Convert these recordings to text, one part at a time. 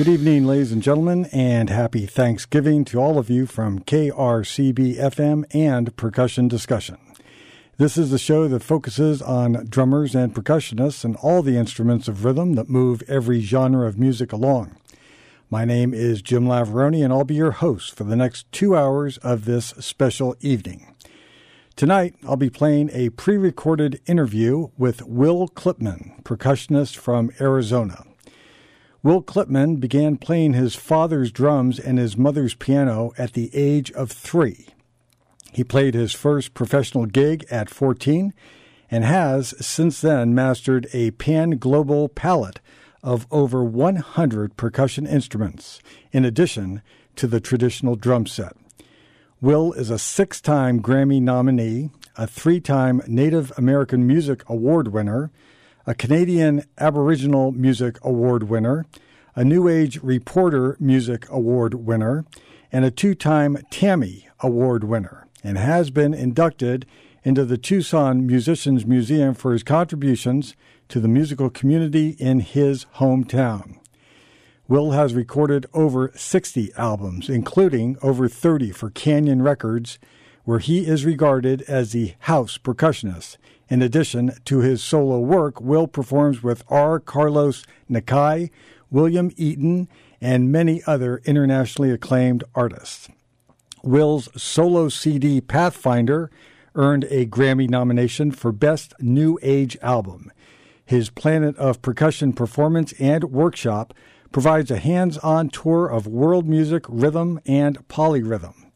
Good evening, ladies and gentlemen, and happy Thanksgiving to all of you from KRCB FM and Percussion Discussion. This is the show that focuses on drummers and percussionists and all the instruments of rhythm that move every genre of music along. My name is Jim Lavaroni, and I'll be your host for the next two hours of this special evening. Tonight, I'll be playing a pre recorded interview with Will Clipman, percussionist from Arizona. Will Clipman began playing his father's drums and his mother's piano at the age of three. He played his first professional gig at 14 and has since then mastered a pan global palette of over 100 percussion instruments, in addition to the traditional drum set. Will is a six time Grammy nominee, a three time Native American Music Award winner, a Canadian Aboriginal Music Award winner, a New Age Reporter Music Award winner, and a two time Tammy Award winner, and has been inducted into the Tucson Musicians Museum for his contributions to the musical community in his hometown. Will has recorded over 60 albums, including over 30 for Canyon Records, where he is regarded as the house percussionist in addition to his solo work, Will performs with R. Carlos Nakai, William Eaton, and many other internationally acclaimed artists. Will's solo CD Pathfinder earned a Grammy nomination for Best New Age Album. His Planet of Percussion performance and workshop provides a hands on tour of world music, rhythm, and polyrhythm.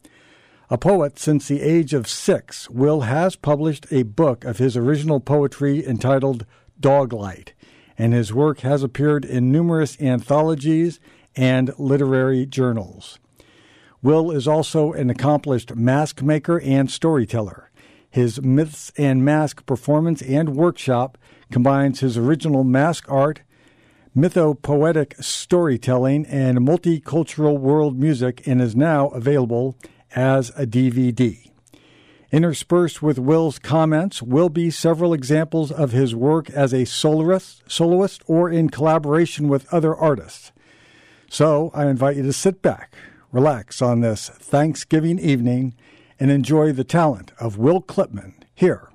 A poet since the age of six, Will has published a book of his original poetry entitled Doglight, and his work has appeared in numerous anthologies and literary journals. Will is also an accomplished mask maker and storyteller. His Myths and Mask performance and workshop combines his original mask art, mythopoetic storytelling, and multicultural world music and is now available as a DVD. Interspersed with Will's comments will be several examples of his work as a soloist, soloist or in collaboration with other artists. So I invite you to sit back, relax on this Thanksgiving evening, and enjoy the talent of Will Clipman here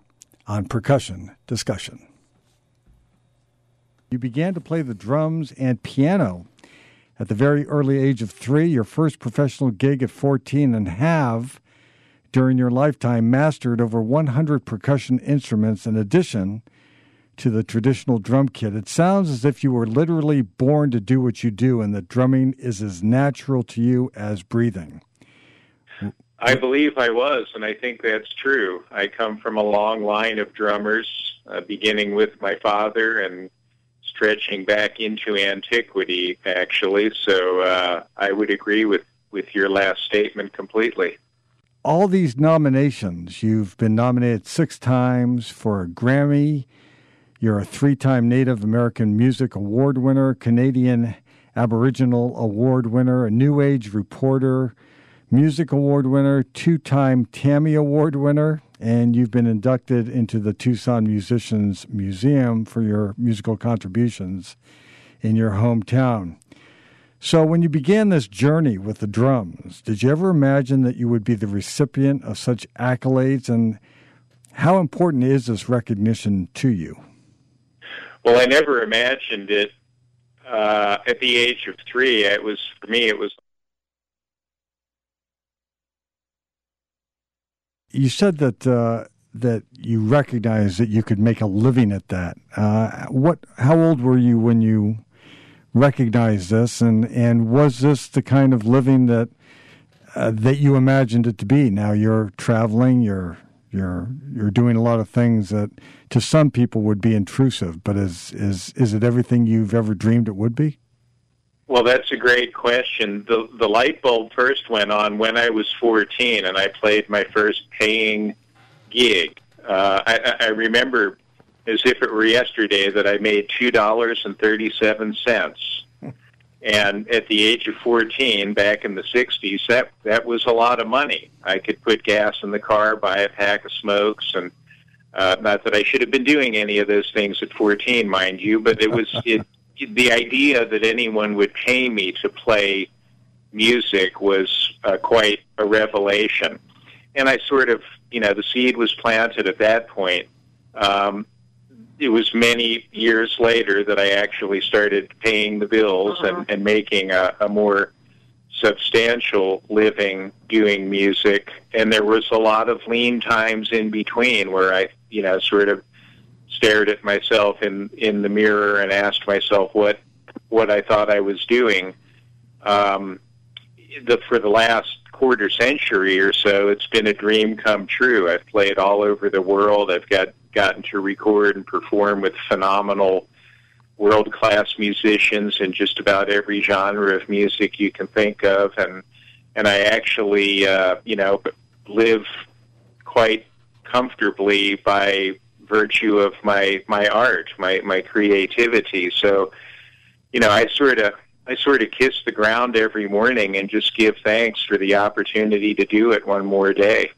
on Percussion Discussion. You began to play the drums and piano at the very early age of three, your first professional gig at 14, and have, during your lifetime, mastered over 100 percussion instruments in addition to the traditional drum kit. It sounds as if you were literally born to do what you do and that drumming is as natural to you as breathing. I believe I was, and I think that's true. I come from a long line of drummers, uh, beginning with my father and stretching back into antiquity, actually. So uh, I would agree with, with your last statement completely. All these nominations, you've been nominated six times for a Grammy. You're a three time Native American Music Award winner, Canadian Aboriginal Award winner, a New Age reporter, Music Award winner, two time Tammy Award winner, and you've been inducted into the Tucson Musicians Museum for your musical contributions in your hometown. So, when you began this journey with the drums, did you ever imagine that you would be the recipient of such accolades? And how important is this recognition to you? Well, I never imagined it uh, at the age of three. It was for me. It was you said that uh, that you recognized that you could make a living at that. Uh, what? How old were you when you recognized this, and and was this the kind of living that uh, that you imagined it to be? Now you're traveling, you're you're you're doing a lot of things that to some people would be intrusive, but is is is it everything you've ever dreamed it would be? Well, that's a great question. The the light bulb first went on when I was 14, and I played my first paying gig. Uh, I, I remember as if it were yesterday that I made two dollars and thirty seven cents. And at the age of 14, back in the 60s, that that was a lot of money. I could put gas in the car, buy a pack of smokes, and uh, not that I should have been doing any of those things at 14, mind you, but it was it the idea that anyone would pay me to play music was uh, quite a revelation. And I sort of, you know, the seed was planted at that point. Um, it was many years later that I actually started paying the bills uh-huh. and, and making a, a more substantial living doing music. And there was a lot of lean times in between where I, you know, sort of stared at myself in in the mirror and asked myself what what I thought I was doing. Um, the for the last quarter century or so, it's been a dream come true. I've played all over the world. I've got gotten to record and perform with phenomenal world class musicians in just about every genre of music you can think of and and I actually uh, you know live quite comfortably by virtue of my my art, my my creativity. So, you know, I sort of I sort of kiss the ground every morning and just give thanks for the opportunity to do it one more day.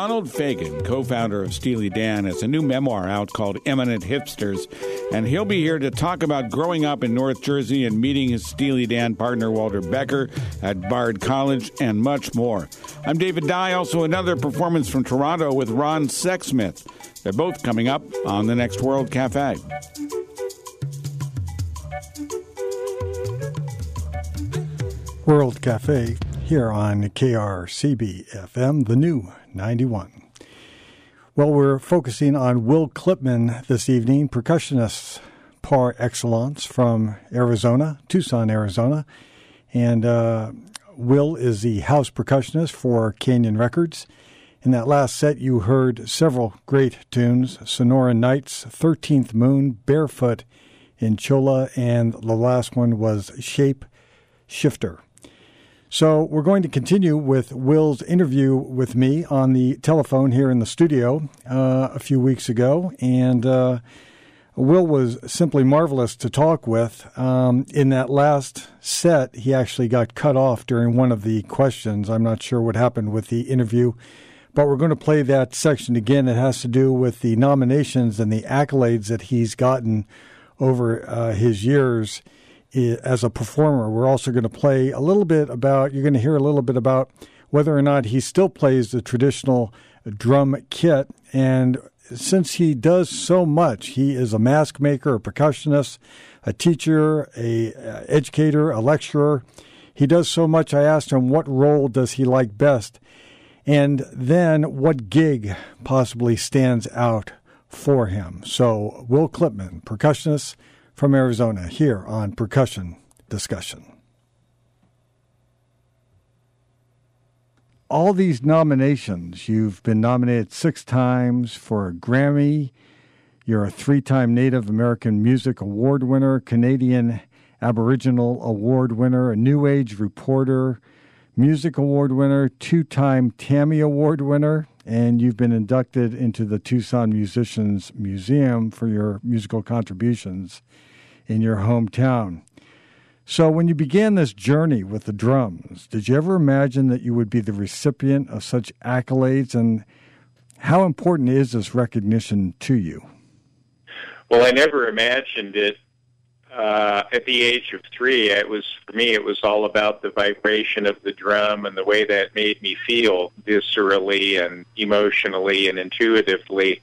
Donald Fagen, co founder of Steely Dan, has a new memoir out called Eminent Hipsters, and he'll be here to talk about growing up in North Jersey and meeting his Steely Dan partner Walter Becker at Bard College and much more. I'm David Dye, also another performance from Toronto with Ron Sexsmith. They're both coming up on the next World Cafe. World Cafe here on KRCB FM, the new 91. Well, we're focusing on Will Clipman this evening, percussionist par excellence from Arizona, Tucson, Arizona. And uh, Will is the house percussionist for Canyon Records. In that last set, you heard several great tunes Sonora Nights, 13th Moon, Barefoot in Cholla, and the last one was Shape Shifter. So we're going to continue with Will's interview with me on the telephone here in the studio uh, a few weeks ago, and uh, Will was simply marvelous to talk with. Um, in that last set, he actually got cut off during one of the questions. I'm not sure what happened with the interview, but we're going to play that section again. It has to do with the nominations and the accolades that he's gotten over uh, his years as a performer. We're also going to play a little bit about, you're going to hear a little bit about whether or not he still plays the traditional drum kit. And since he does so much, he is a mask maker, a percussionist, a teacher, a uh, educator, a lecturer. He does so much. I asked him what role does he like best, and then what gig possibly stands out for him. So, Will Clipman, percussionist, from Arizona here on Percussion Discussion. All these nominations, you've been nominated six times for a Grammy. You're a three time Native American Music Award winner, Canadian Aboriginal Award winner, a New Age reporter, Music Award winner, two time Tammy Award winner, and you've been inducted into the Tucson Musicians Museum for your musical contributions in your hometown. So, when you began this journey with the drums, did you ever imagine that you would be the recipient of such accolades? And how important is this recognition to you? Well, I never imagined it. Uh, at the age of three, it was for me. It was all about the vibration of the drum and the way that made me feel viscerally and emotionally and intuitively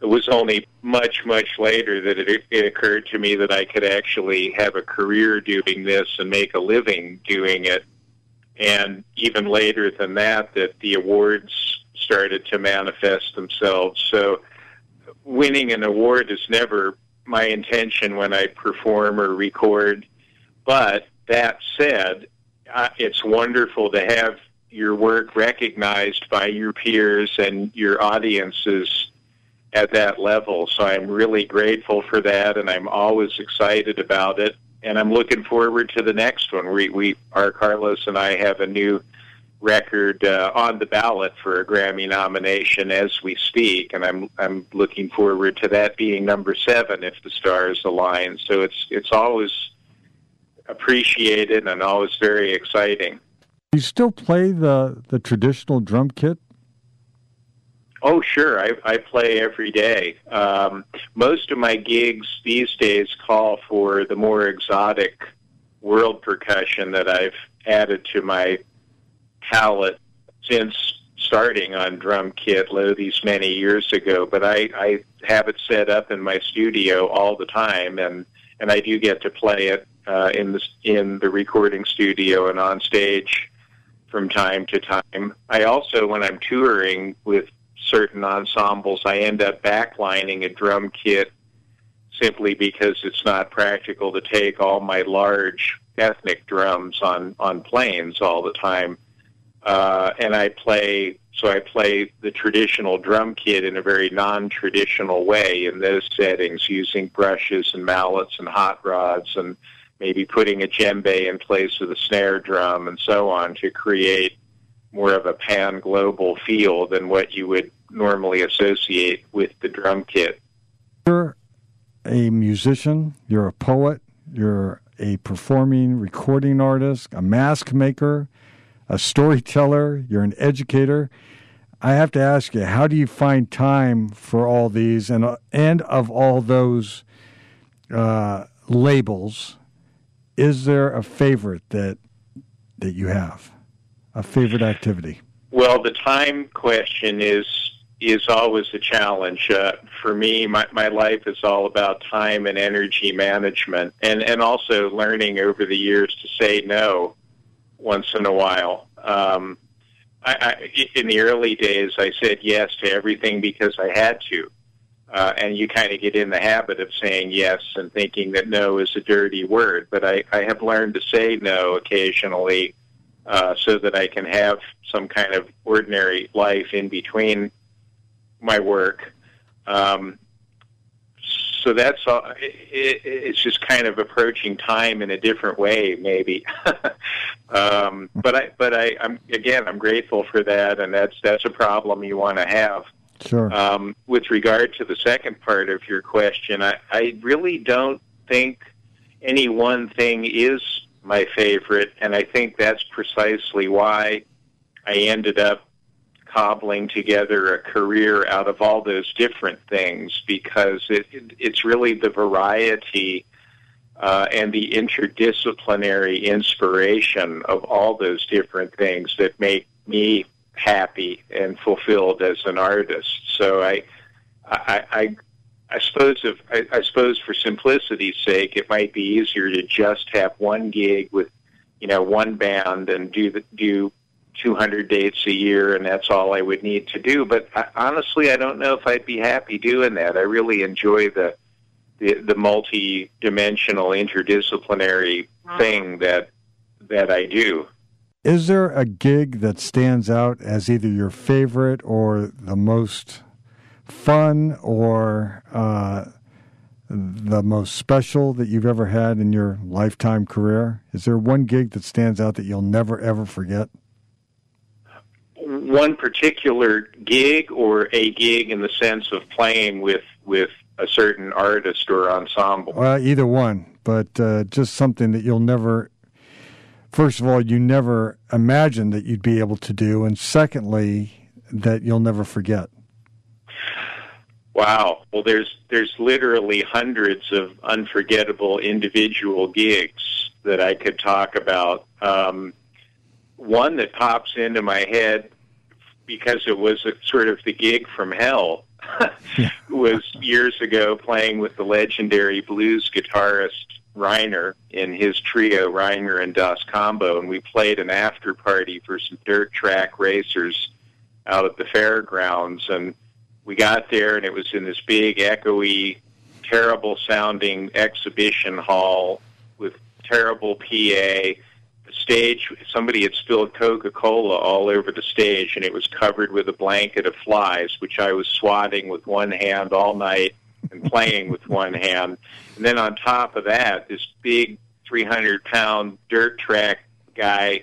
it was only much, much later that it, it occurred to me that I could actually have a career doing this and make a living doing it. And even later than that, that the awards started to manifest themselves. So winning an award is never my intention when I perform or record. But that said, it's wonderful to have your work recognized by your peers and your audiences at that level. So I'm really grateful for that, and I'm always excited about it. And I'm looking forward to the next one. We, we, R. Carlos and I have a new record uh, on the ballot for a Grammy nomination as we speak, and I'm I'm looking forward to that being number seven if the stars align. So it's it's always appreciated and always very exciting. You still play the the traditional drum kit Oh, sure. I, I play every day. Um, most of my gigs these days call for the more exotic world percussion that I've added to my palette since starting on drum kit low these many years ago. But I, I have it set up in my studio all the time, and and I do get to play it uh, in the in the recording studio and on stage from time to time. I also, when I'm touring with certain ensembles, I end up backlining a drum kit simply because it's not practical to take all my large ethnic drums on on planes all the time. Uh, and I play so I play the traditional drum kit in a very non-traditional way in those settings, using brushes and mallets and hot rods, and maybe putting a djembe in place of the snare drum and so on to create more of a pan global feel than what you would normally associate with the drum kit. You're a musician, you're a poet, you're a performing recording artist, a mask maker, a storyteller, you're an educator. I have to ask you, how do you find time for all these and and of all those uh, labels? Is there a favorite that that you have, a favorite activity? Well, the time question is is always a challenge. Uh, for me, my, my life is all about time and energy management, and and also learning over the years to say no once in a while. Um, I, I, in the early days, I said yes to everything because I had to. Uh, and you kind of get in the habit of saying yes and thinking that no is a dirty word. But I, I have learned to say no occasionally uh, so that I can have some kind of ordinary life in between my work. Um, so that's all. It, it's just kind of approaching time in a different way, maybe. um, but I, but I, I'm again, I'm grateful for that, and that's that's a problem you want to have. Sure. Um, with regard to the second part of your question, I, I really don't think any one thing is my favorite, and I think that's precisely why I ended up cobbling together a career out of all those different things because it, it it's really the variety uh, and the interdisciplinary inspiration of all those different things that make me happy and fulfilled as an artist. So I, I, I, I suppose if I, I suppose for simplicity's sake, it might be easier to just have one gig with, you know, one band and do the, do 200 dates a year, and that's all I would need to do. But I, honestly, I don't know if I'd be happy doing that. I really enjoy the the, the multi-dimensional, interdisciplinary thing that that I do. Is there a gig that stands out as either your favorite or the most fun or uh, the most special that you've ever had in your lifetime career? Is there one gig that stands out that you'll never ever forget? One particular gig or a gig in the sense of playing with with a certain artist or ensemble? Well, either one, but uh, just something that you'll never first of all, you never imagined that you'd be able to do, and secondly, that you'll never forget? Wow. Well, there's there's literally hundreds of unforgettable individual gigs that I could talk about. Um, one that pops into my head because it was a, sort of the gig from hell was years ago playing with the legendary blues guitarist Rainer in his trio, Rainer and Das Combo, and we played an after party for some dirt track racers out at the fairgrounds. And we got there, and it was in this big, echoey, terrible sounding exhibition hall with terrible PA. The stage, somebody had spilled Coca Cola all over the stage, and it was covered with a blanket of flies, which I was swatting with one hand all night and playing with one hand. And then on top of that, this big 300 pound dirt track guy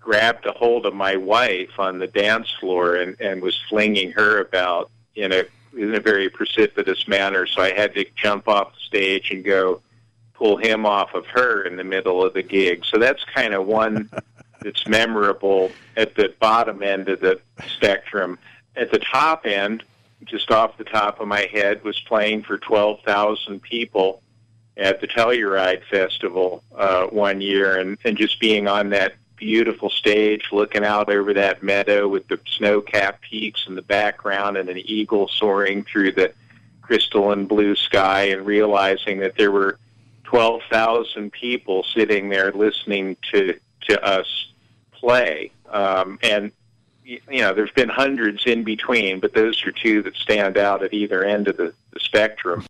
grabbed a hold of my wife on the dance floor and, and was flinging her about in a in a very precipitous manner. So I had to jump off the stage and go pull him off of her in the middle of the gig. So that's kind of one that's memorable at the bottom end of the spectrum. At the top end, just off the top of my head, was playing for 12,000 people at the Telluride Festival uh, one year, and, and just being on that beautiful stage, looking out over that meadow with the snow-capped peaks in the background, and an eagle soaring through the crystalline blue sky, and realizing that there were 12,000 people sitting there listening to to us play, um, and you know, there's been hundreds in between, but those are two that stand out at either end of the, the spectrum.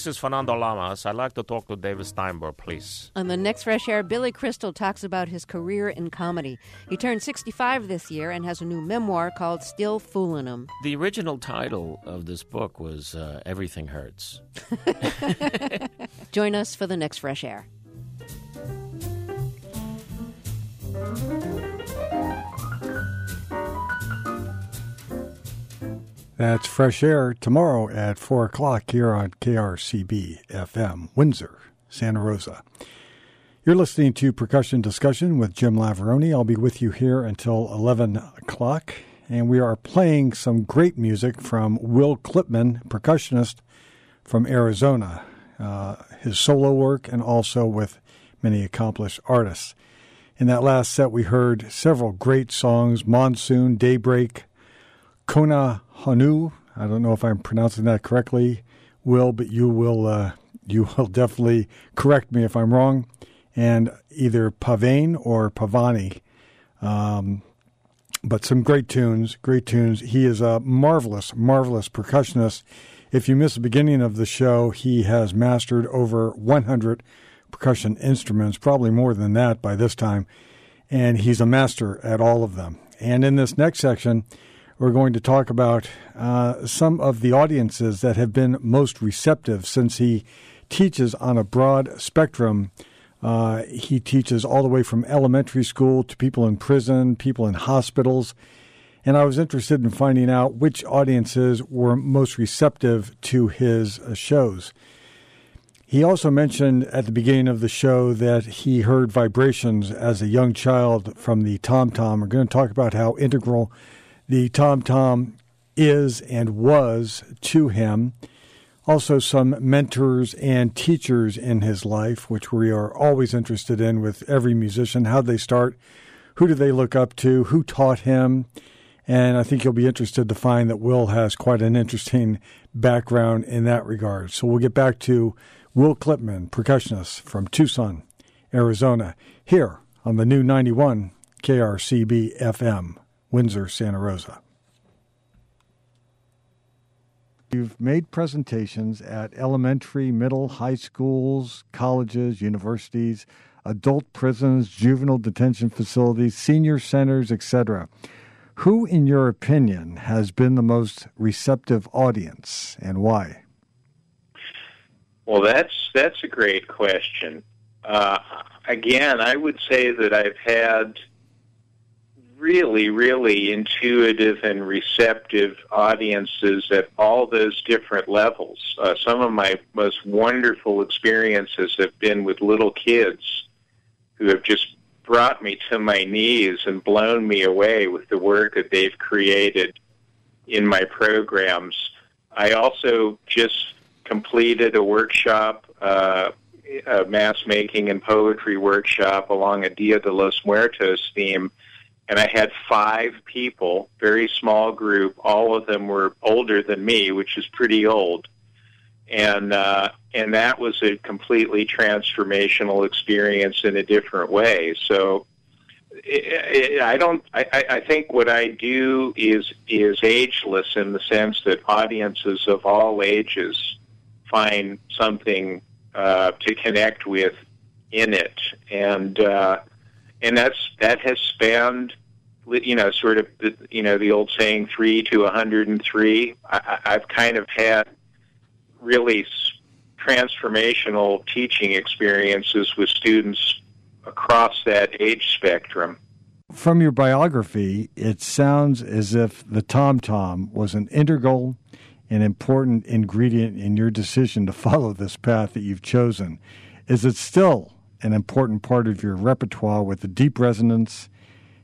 This is Fernando Lamas. I'd like to talk to David Steinberg, please. On the next Fresh Air, Billy Crystal talks about his career in comedy. He turned 65 this year and has a new memoir called Still Foolin' 'Em. The original title of this book was uh, Everything Hurts. Join us for the next Fresh Air. That's Fresh Air tomorrow at 4 o'clock here on KRCB FM, Windsor, Santa Rosa. You're listening to Percussion Discussion with Jim Lavaroni. I'll be with you here until 11 o'clock, and we are playing some great music from Will Clipman, percussionist from Arizona, uh, his solo work, and also with many accomplished artists. In that last set, we heard several great songs Monsoon, Daybreak, Kona Hanu. I don't know if I'm pronouncing that correctly, Will, but you will uh, you will definitely correct me if I'm wrong. And either Pavane or Pavani. Um, but some great tunes, great tunes. He is a marvelous, marvelous percussionist. If you missed the beginning of the show, he has mastered over 100 percussion instruments, probably more than that by this time, and he's a master at all of them. And in this next section, we're going to talk about uh, some of the audiences that have been most receptive since he teaches on a broad spectrum. Uh, he teaches all the way from elementary school to people in prison, people in hospitals. And I was interested in finding out which audiences were most receptive to his uh, shows. He also mentioned at the beginning of the show that he heard vibrations as a young child from the tom tom. We're going to talk about how integral the tom tom is and was to him. Also, some mentors and teachers in his life, which we are always interested in with every musician. How'd they start, who do they look up to, who taught him. And I think you'll be interested to find that Will has quite an interesting background in that regard. So we'll get back to Will Clipman, percussionist from Tucson, Arizona, here on the new 91 KRCB FM, Windsor, Santa Rosa. You've made presentations at elementary, middle, high schools, colleges, universities, adult prisons, juvenile detention facilities, senior centers, etc. Who, in your opinion, has been the most receptive audience and why? Well, that's that's a great question. Uh, again, I would say that I've had really, really intuitive and receptive audiences at all those different levels. Uh, some of my most wonderful experiences have been with little kids who have just brought me to my knees and blown me away with the work that they've created in my programs. I also just completed a workshop, uh, a mass making and poetry workshop along a Dia de los Muertos theme. And I had five people, very small group. All of them were older than me, which is pretty old. And uh, and that was a completely transformational experience in a different way. So it, it, I don't. I, I think what I do is is ageless in the sense that audiences of all ages find something uh, to connect with in it, and uh, and that's that has spanned, you know, sort of the, you know the old saying three to a hundred and three. I've kind of had really transformational teaching experiences with students across that age spectrum. From your biography, it sounds as if the tom tom was an integral an important ingredient in your decision to follow this path that you've chosen? Is it still an important part of your repertoire with a deep resonance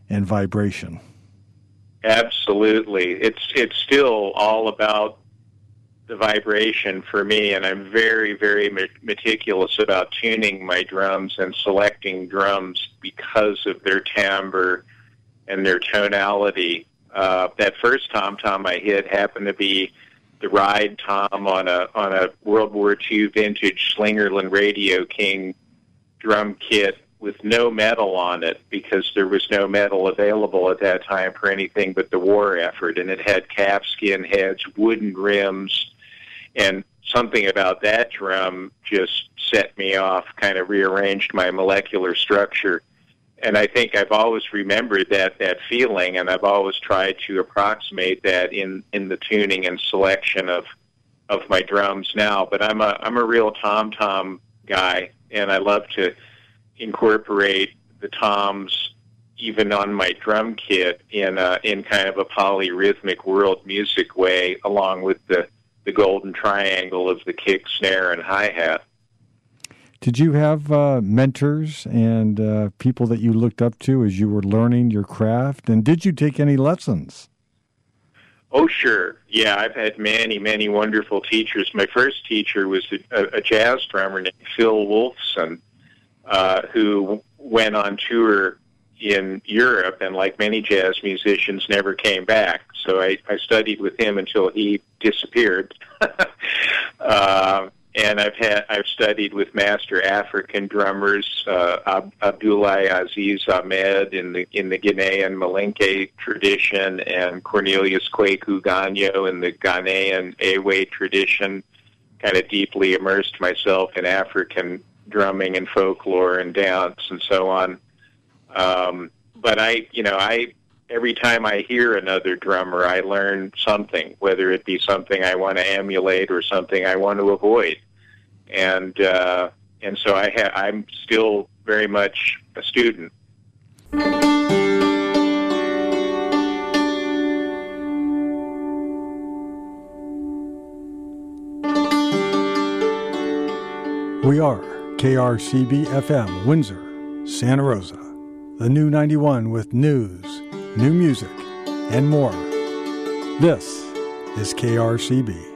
and vibration? Absolutely. It's it's still all about the vibration for me, and I'm very, very meticulous about tuning my drums and selecting drums because of their timbre and their tonality. Uh, that first tom tom I hit happened to be the ride tom on a on a World War II vintage Slingerland Radio King drum kit with no metal on it because there was no metal available at that time for anything but the war effort and it had calfskin heads, wooden rims and something about that drum just set me off, kind of rearranged my molecular structure. And I think I've always remembered that that feeling, and I've always tried to approximate that in in the tuning and selection of of my drums now. But I'm a I'm a real tom tom guy, and I love to incorporate the toms even on my drum kit in a, in kind of a polyrhythmic world music way, along with the the golden triangle of the kick, snare, and hi hat. Did you have uh, mentors and uh, people that you looked up to as you were learning your craft? And did you take any lessons? Oh, sure. Yeah, I've had many, many wonderful teachers. My first teacher was a, a jazz drummer named Phil Wolfson, uh, who went on tour in Europe and, like many jazz musicians, never came back. So I, I studied with him until he disappeared. uh, and I've had I've studied with master African drummers, uh, Ab- Aziz Ahmed in the in the Ghanaian Malinke tradition, and Cornelius Kwaku Ganyo in the Ghanaian Ewe tradition. Kind of deeply immersed myself in African drumming and folklore and dance and so on. Um, but I, you know, I every time I hear another drummer, I learn something, whether it be something I want to emulate or something I want to avoid. And uh, and so I ha- I'm still very much a student. We are KRCB FM, Windsor, Santa Rosa, the new 91 with news, new music, and more. This is KRCB.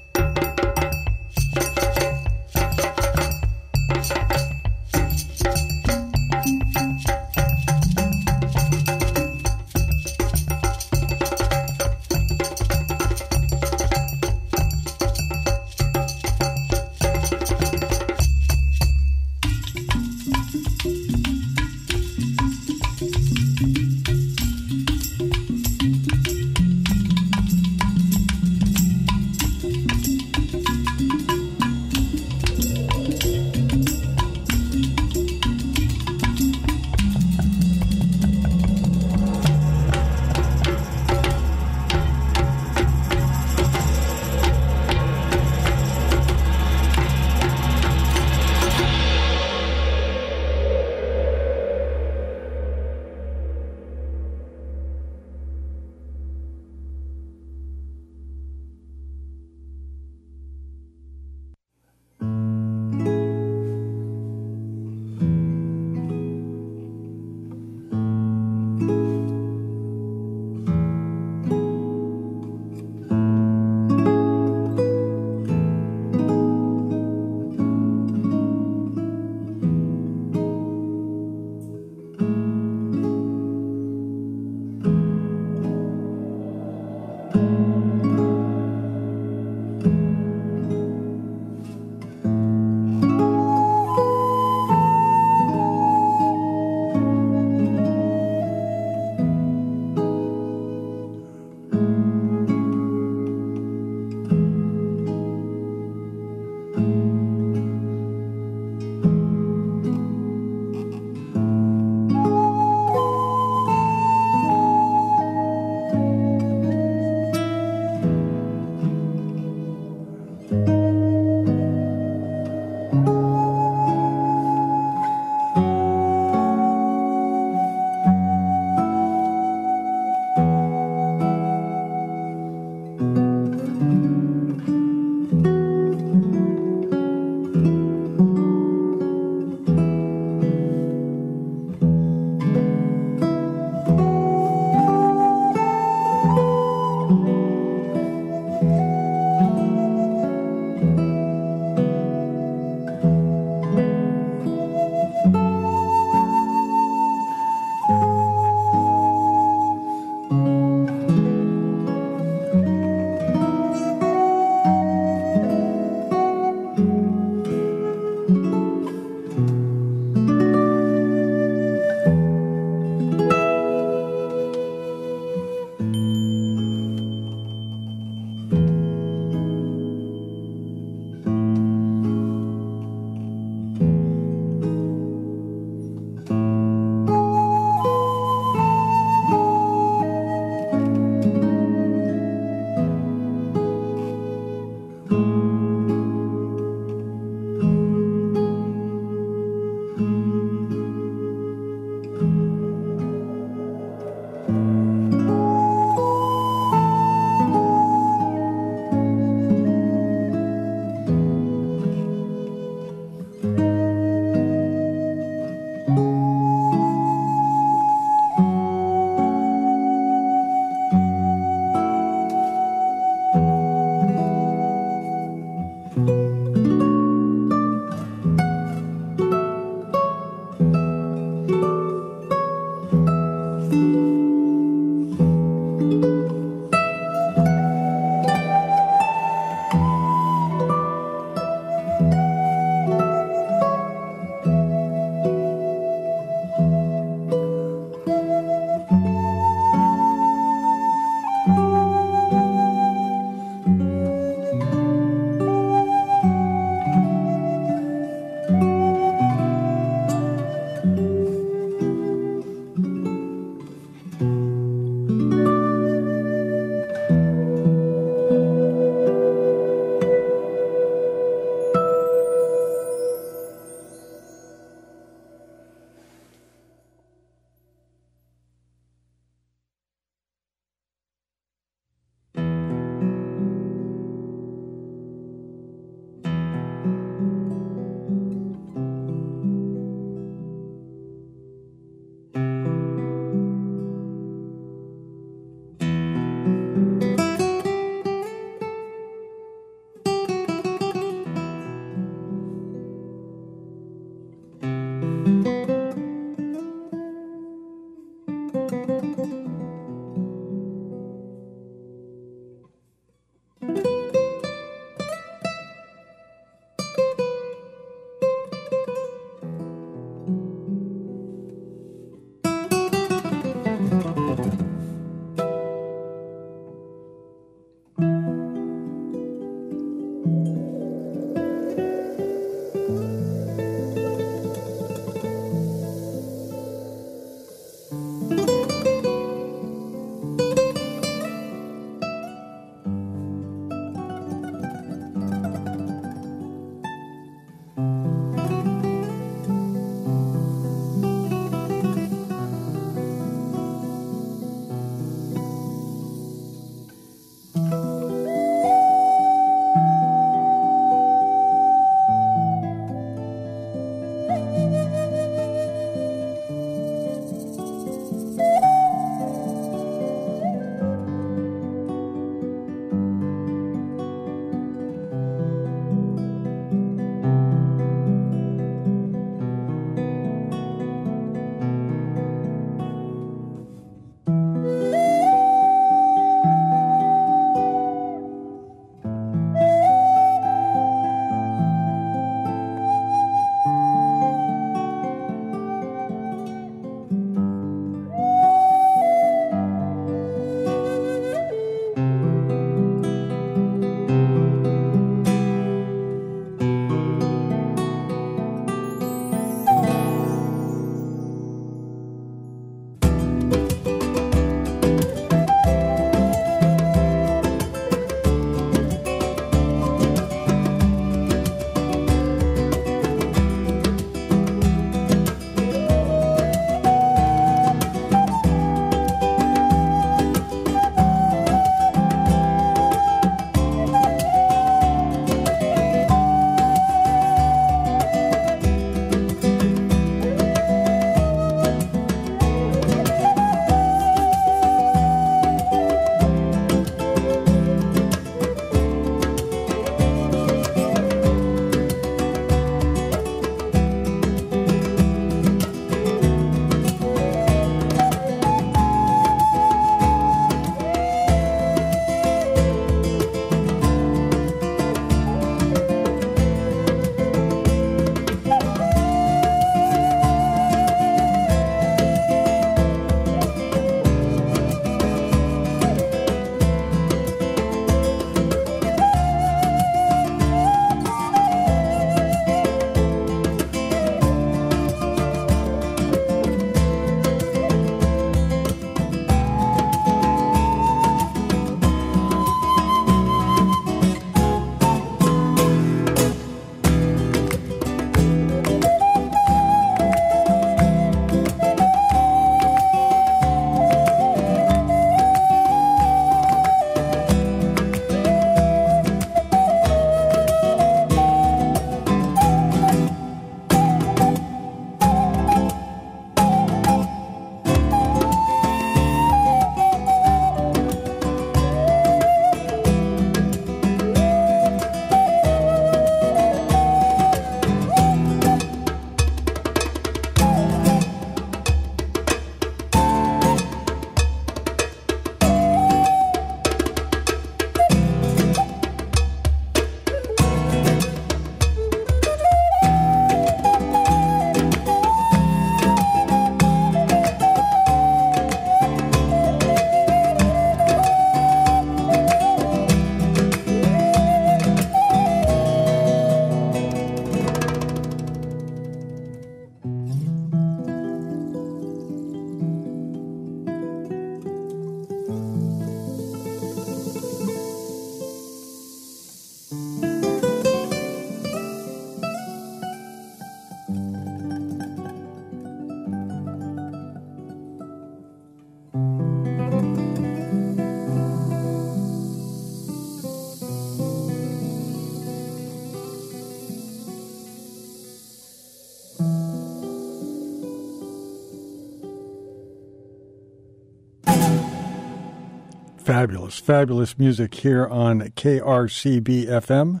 Fabulous, fabulous music here on KRCB FM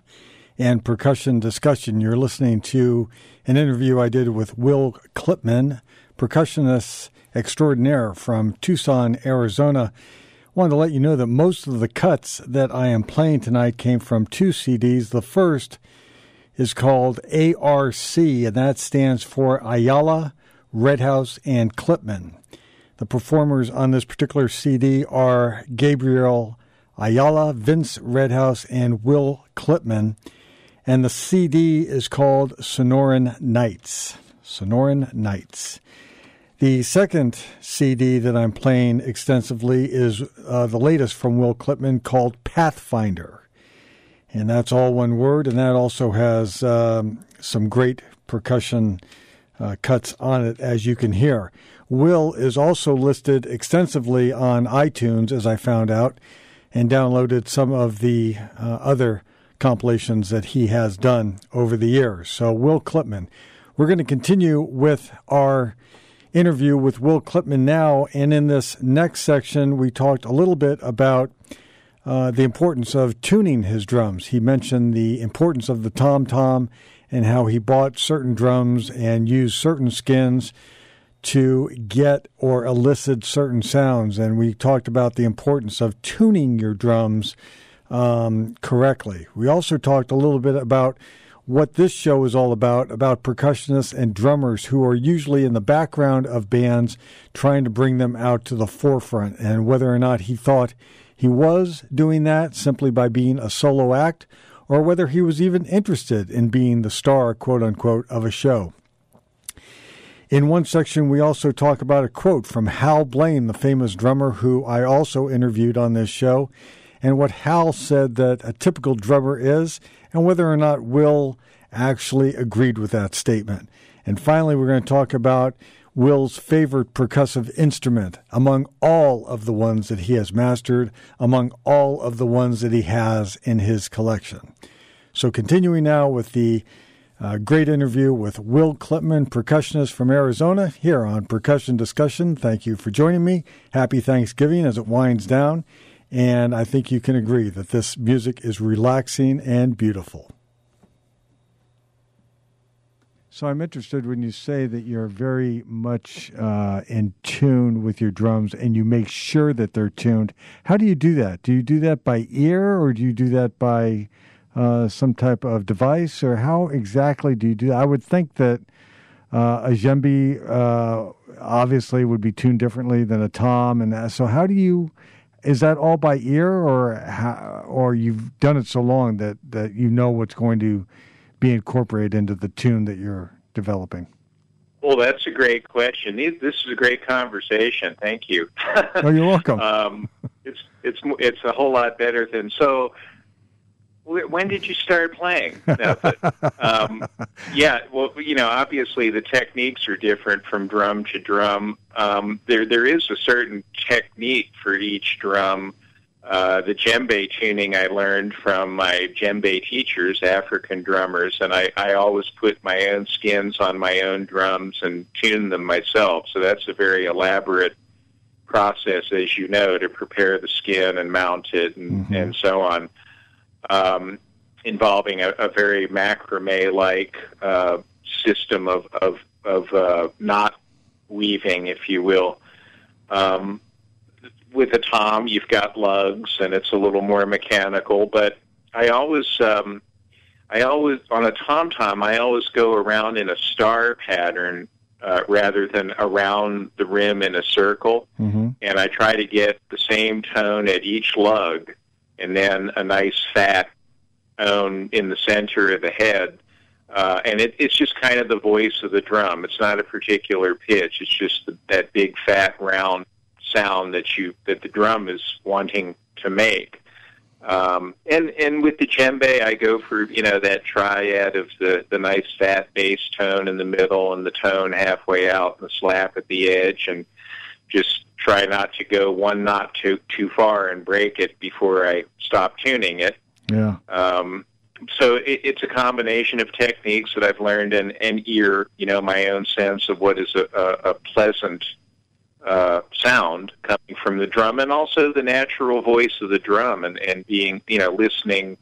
and Percussion Discussion. You're listening to an interview I did with Will Clipman, percussionist extraordinaire from Tucson, Arizona. Wanted to let you know that most of the cuts that I am playing tonight came from two CDs. The first is called ARC, and that stands for Ayala, Redhouse, and Clipman. The performers on this particular CD are Gabriel Ayala, Vince Redhouse, and Will Clipman. And the CD is called Sonoran Nights. Sonoran Nights. The second CD that I'm playing extensively is uh, the latest from Will Clipman called Pathfinder. And that's all one word, and that also has um, some great percussion uh, cuts on it, as you can hear. Will is also listed extensively on iTunes, as I found out, and downloaded some of the uh, other compilations that he has done over the years. So, Will Clipman. We're going to continue with our interview with Will Clipman now. And in this next section, we talked a little bit about uh, the importance of tuning his drums. He mentioned the importance of the tom tom and how he bought certain drums and used certain skins to get or elicit certain sounds. And we talked about the importance of tuning your drums um, correctly. We also talked a little bit about what this show is all about about percussionists and drummers who are usually in the background of bands trying to bring them out to the forefront and whether or not he thought he was doing that simply by being a solo act or whether he was even interested in being the star quote unquote of a show in one section, we also talk about a quote from Hal Blaine, the famous drummer who I also interviewed on this show, and what Hal said that a typical drummer is, and whether or not Will actually agreed with that statement. And finally, we're going to talk about Will's favorite percussive instrument among all of the ones that he has mastered, among all of the ones that he has in his collection. So, continuing now with the a great interview with Will Clipman, percussionist from Arizona, here on Percussion Discussion. Thank you for joining me. Happy Thanksgiving as it winds down. And I think you can agree that this music is relaxing and beautiful. So I'm interested when you say that you're very much uh, in tune with your drums and you make sure that they're tuned. How do you do that? Do you do that by ear or do you do that by uh, some type of device, or how exactly do you do that? I would think that uh, a djembe uh, obviously would be tuned differently than a tom, and that. so how do you? Is that all by ear, or how, or you've done it so long that that you know what's going to be incorporated into the tune that you're developing? Well, that's a great question. This is a great conversation. Thank you. oh, you're welcome. um, it's it's it's a whole lot better than so when did you start playing? No, but, um, yeah, well, you know, obviously the techniques are different from drum to drum. Um, there, there is a certain technique for each drum. Uh, the djembe tuning I learned from my djembe teachers, African drummers, and I, I always put my own skins on my own drums and tune them myself. So that's a very elaborate process, as you know, to prepare the skin and mount it and, mm-hmm. and so on um, involving a, a very macrame-like uh, system of of, of uh, knot weaving, if you will. Um, with a tom, you've got lugs, and it's a little more mechanical. But I always, um, I always on a tom tom, I always go around in a star pattern uh, rather than around the rim in a circle, mm-hmm. and I try to get the same tone at each lug and then a nice fat tone in the center of the head. Uh, and it, it's just kind of the voice of the drum. It's not a particular pitch. It's just the, that big, fat, round sound that you that the drum is wanting to make. Um, and and with the djembe, I go for you know that triad of the the nice fat bass tone in the middle and the tone halfway out and the slap at the edge, and just try not to go one knot too too far and break it before I stop tuning it. Yeah. Um, so it, it's a combination of techniques that I've learned and, and ear, you know, my own sense of what is a, a, a pleasant uh, sound coming from the drum, and also the natural voice of the drum, and and being you know listening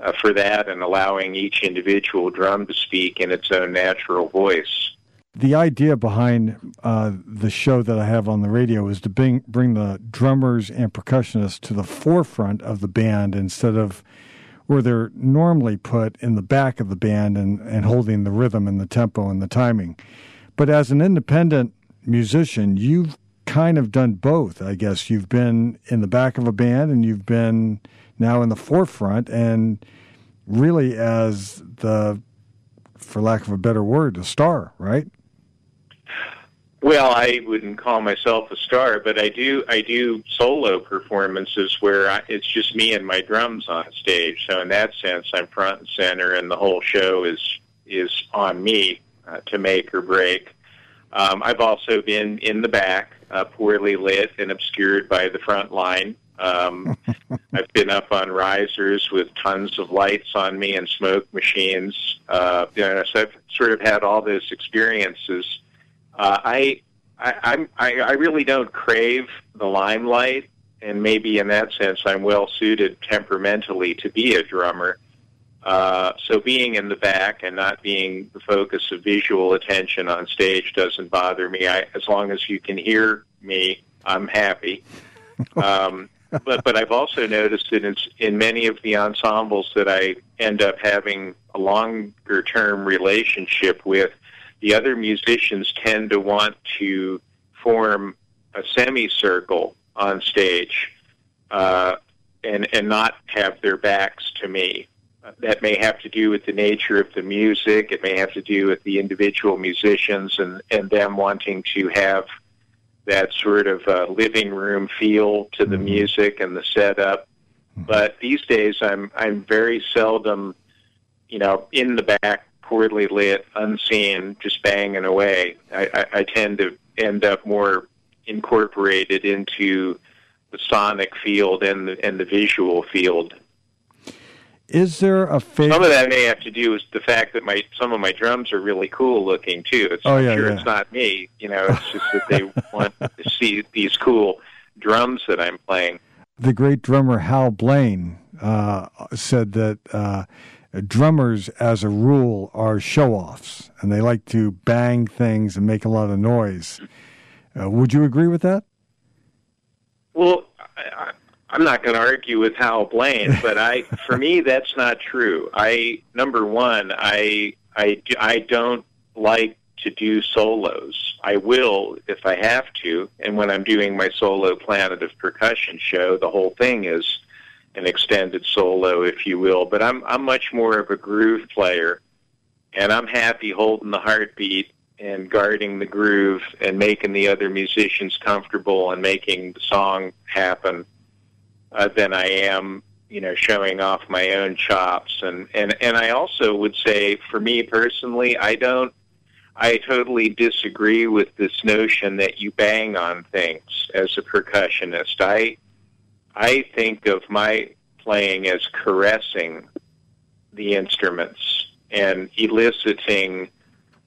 uh, for that, and allowing each individual drum to speak in its own natural voice. The idea behind uh, the show that I have on the radio is to bring bring the drummers and percussionists to the forefront of the band instead of where they're normally put in the back of the band and, and holding the rhythm and the tempo and the timing. But as an independent musician, you've kind of done both, I guess. You've been in the back of a band and you've been now in the forefront and really as the for lack of a better word, a star, right? Well, I wouldn't call myself a star, but I do. I do solo performances where I, it's just me and my drums on stage. So in that sense, I'm front and center, and the whole show is is on me uh, to make or break. Um, I've also been in the back, uh, poorly lit and obscured by the front line. Um, I've been up on risers with tons of lights on me and smoke machines. Uh, you know, so I've sort of had all those experiences. Uh, I, I, I'm, I, I really don't crave the limelight, and maybe in that sense, I'm well suited temperamentally to be a drummer. Uh, so being in the back and not being the focus of visual attention on stage doesn't bother me. I, as long as you can hear me, I'm happy. Um, but but I've also noticed that in, in many of the ensembles that I end up having a longer term relationship with, the other musicians tend to want to form a semicircle on stage uh, and and not have their backs to me. That may have to do with the nature of the music. It may have to do with the individual musicians and, and them wanting to have that sort of uh, living room feel to the music and the setup. But these days, I'm I'm very seldom, you know, in the back, poorly lit, unseen, just banging away. I, I, I tend to end up more incorporated into the sonic field and the and the visual field. Is there a favorite? Some of that may have to do with the fact that my some of my drums are really cool looking too. It's Oh, yeah, sure yeah. it's not me. You know, it's just that they want to see these cool drums that I'm playing. the great drummer Hal Blaine uh, said that uh, drummers, as a rule, are show offs and they like to bang things and make a lot of noise. Uh, would you agree with that? Well, I, I, I'm not going to argue with Hal Blaine, but I, for me, that's not true. I number one, I, I, I don't like to do solos. I will if I have to, and when I'm doing my solo Planet of Percussion show, the whole thing is an extended solo, if you will. But I'm I'm much more of a groove player, and I'm happy holding the heartbeat and guarding the groove and making the other musicians comfortable and making the song happen uh, than I am, you know, showing off my own chops. And, and, and I also would say, for me personally, I don't, I totally disagree with this notion that you bang on things as a percussionist. I, I think of my playing as caressing the instruments and eliciting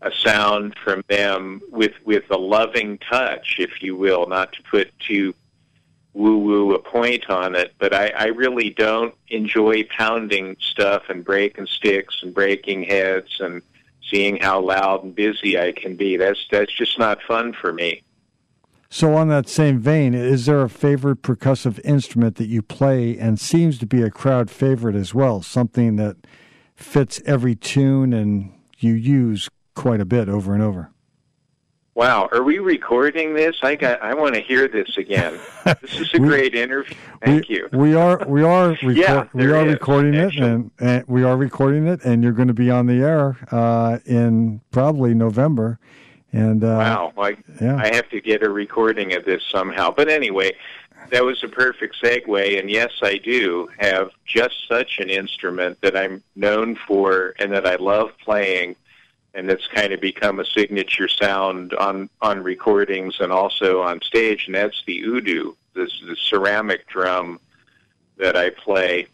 a sound from them with with a loving touch, if you will, not to put too woo woo a point on it, but I, I really don't enjoy pounding stuff and breaking sticks and breaking heads and seeing how loud and busy I can be. That's that's just not fun for me. So, on that same vein, is there a favorite percussive instrument that you play and seems to be a crowd favorite as well? Something that fits every tune and you use quite a bit over and over? Wow, are we recording this? I got. I want to hear this again. This is a We- great interview. Thank we, you. We are we are record, Yeah, we are is, recording it and, and we are recording it and you're going to be on the air uh, in probably November. And uh, Wow, I, yeah. I have to get a recording of this somehow. But anyway, that was a perfect segue. And yes, I do have just such an instrument that I'm known for and that I love playing, and that's kind of become a signature sound on on recordings and also on stage. And that's the udu, this the ceramic drum that I play.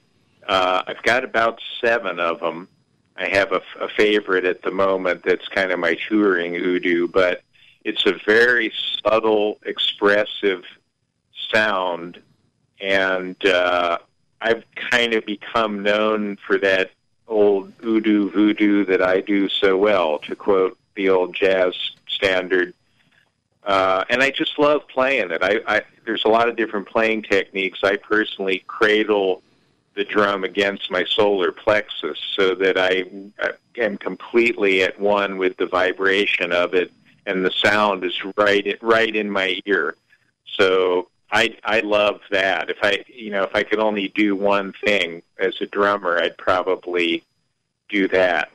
Uh, I've got about seven of them. I have a, a favorite at the moment that's kind of my touring udu, but it's a very subtle, expressive sound, and uh, I've kind of become known for that old voodoo voodoo that I do so well, to quote the old jazz standard. Uh, and I just love playing it. I, I there's a lot of different playing techniques. I personally cradle the drum against my solar plexus so that I am completely at one with the vibration of it, and the sound is right right in my ear. So I I love that. If I you know if I could only do one thing as a drummer, I'd probably do that.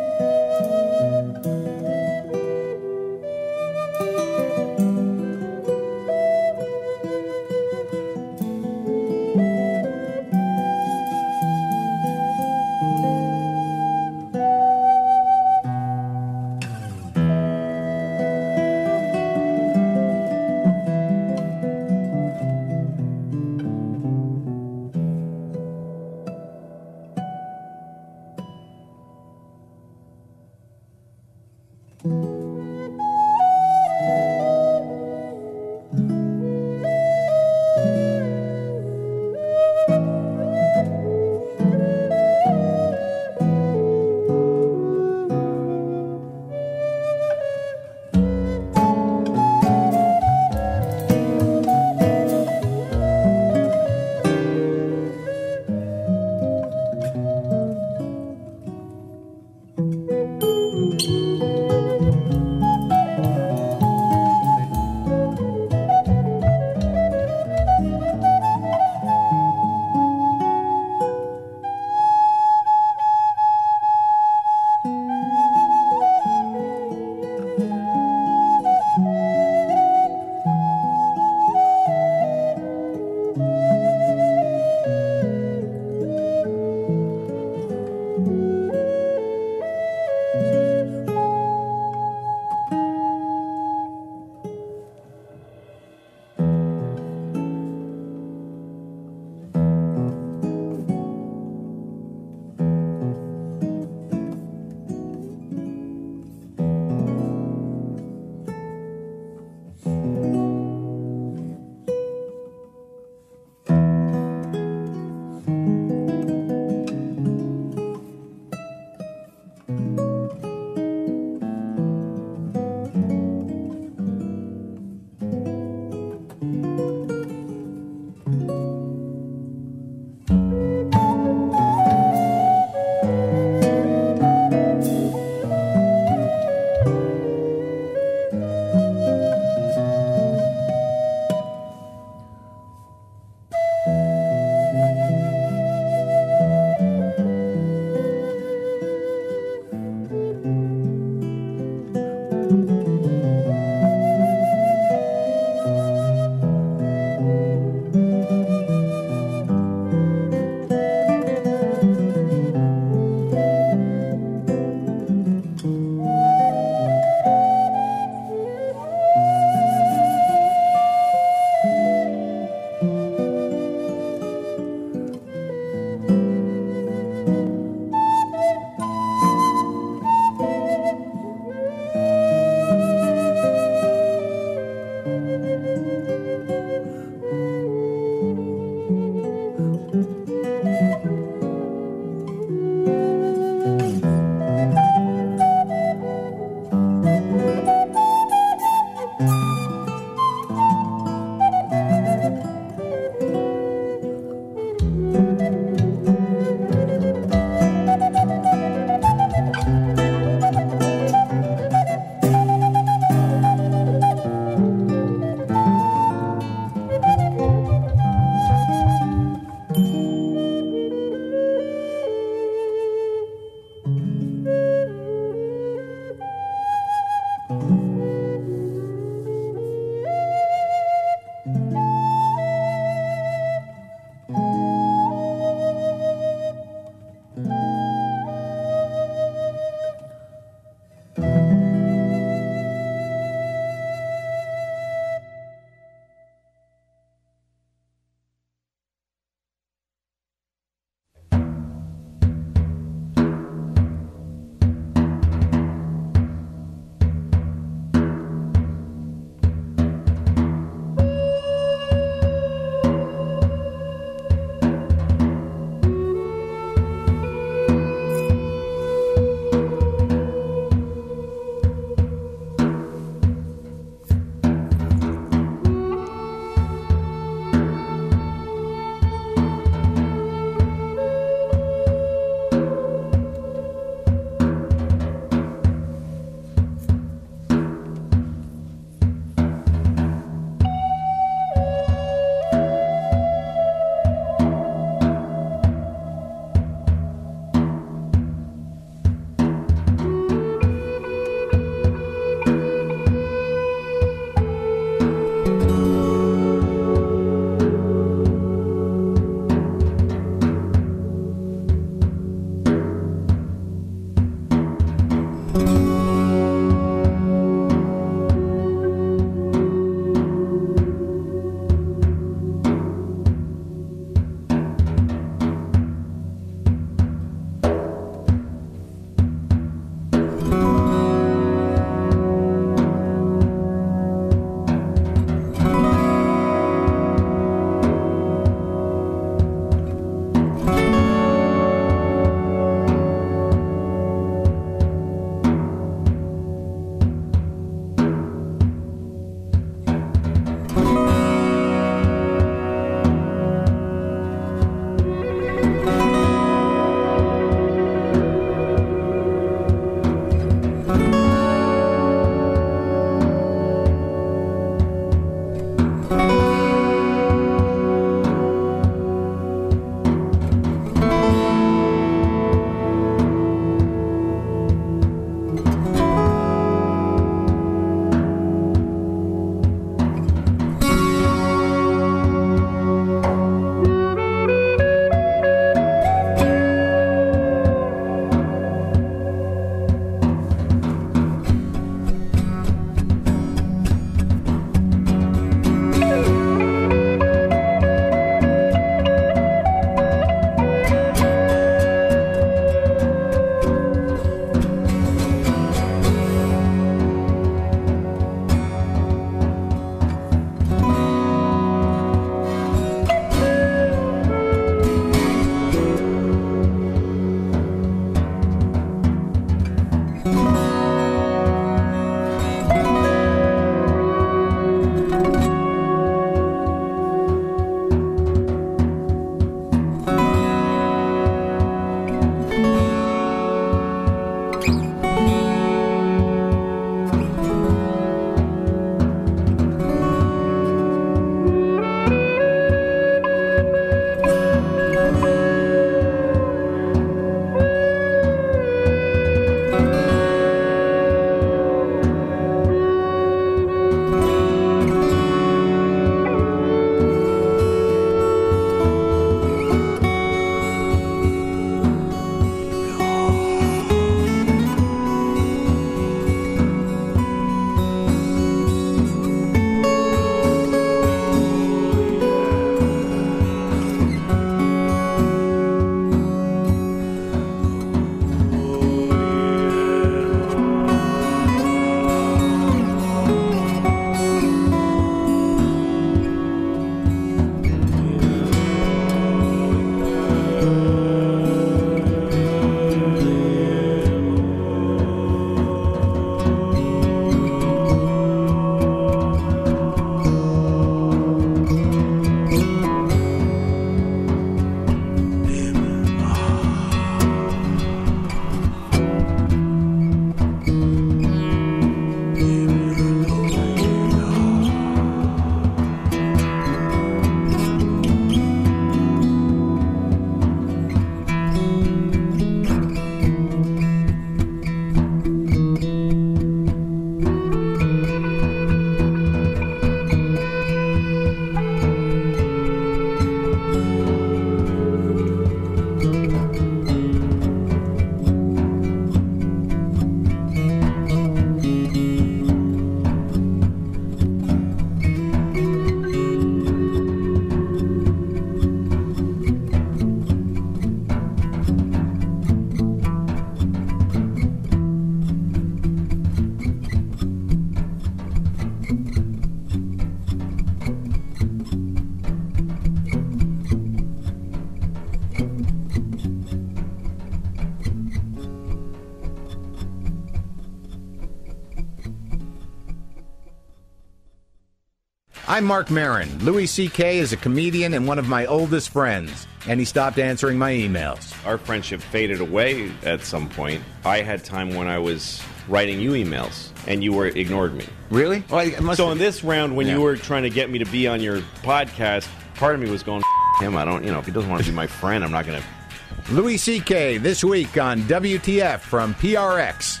I'm Marc Maron. Louis C.K. is a comedian and one of my oldest friends, and he stopped answering my emails. Our friendship faded away at some point. I had time when I was writing you emails, and you were ignored me. Really? Well, I, so in this round, when Yeah. you were trying to get me to be on your podcast, part of me was going, him. I don't, you know, if he doesn't want to be my friend, I'm not going to. Louis C.K. this week on WTF from PRX.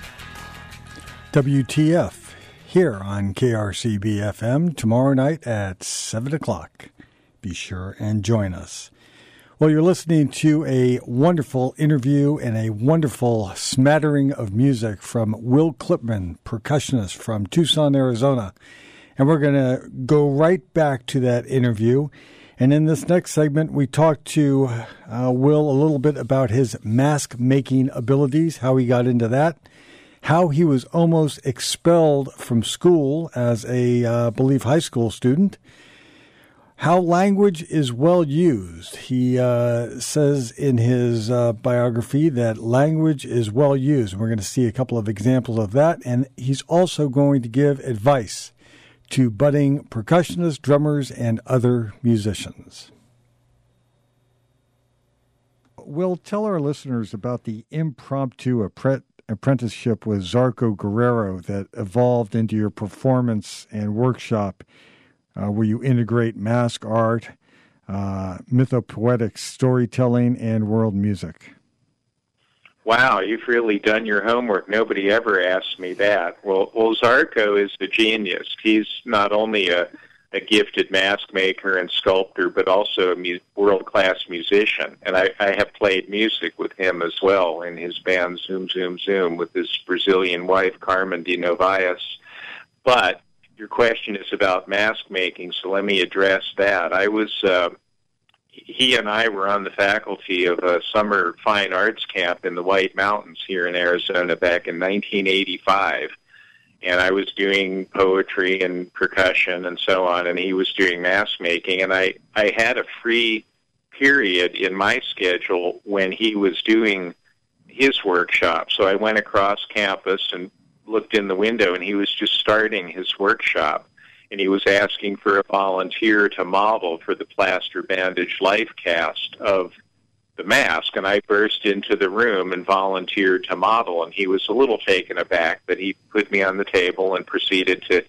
WTF here on KRCB FM tomorrow night at 7 o'clock. Be sure and join us. Well, you're listening to a wonderful interview and a wonderful smattering of music from Will Clipman, percussionist from Tucson, Arizona. And we're going to go right back to that interview. And in this next segment, we talked to uh, Will a little bit about his mask making abilities, how he got into that, how he was almost expelled from school as a, uh, believe, high school student, how language is well used. He uh, says in his uh, biography that language is well used. And we're going to see a couple of examples of that. And he's also going to give advice to budding percussionists, drummers, and other musicians. We'll tell our listeners about the impromptu apprenticeship with Zarco Guerrero that evolved into your performance and workshop, uh, where you integrate mask art, uh, mythopoetic storytelling, and world music. Wow, you've really done your homework. Nobody ever asked me that. Well, well Zarco is a genius. He's not only a, a gifted mask maker and sculptor, but also a mu- world-class musician. And I, I have played music with him as well in his band Zoom Zoom Zoom with his Brazilian wife Carmen de Novaes. But your question is about mask making, so let me address that. I was. Uh, he and I were on the faculty of a summer fine arts camp in the White Mountains here in Arizona back in 1985. And I was doing poetry and percussion and so on, and he was doing mask making. And I, I had a free period in my schedule when he was doing his workshop. So I went across campus and looked in the window, and he was just starting his workshop and he was asking for a volunteer to model for the plaster bandage life cast of the mask and I burst into the room and volunteered to model and he was a little taken aback but he put me on the table and proceeded to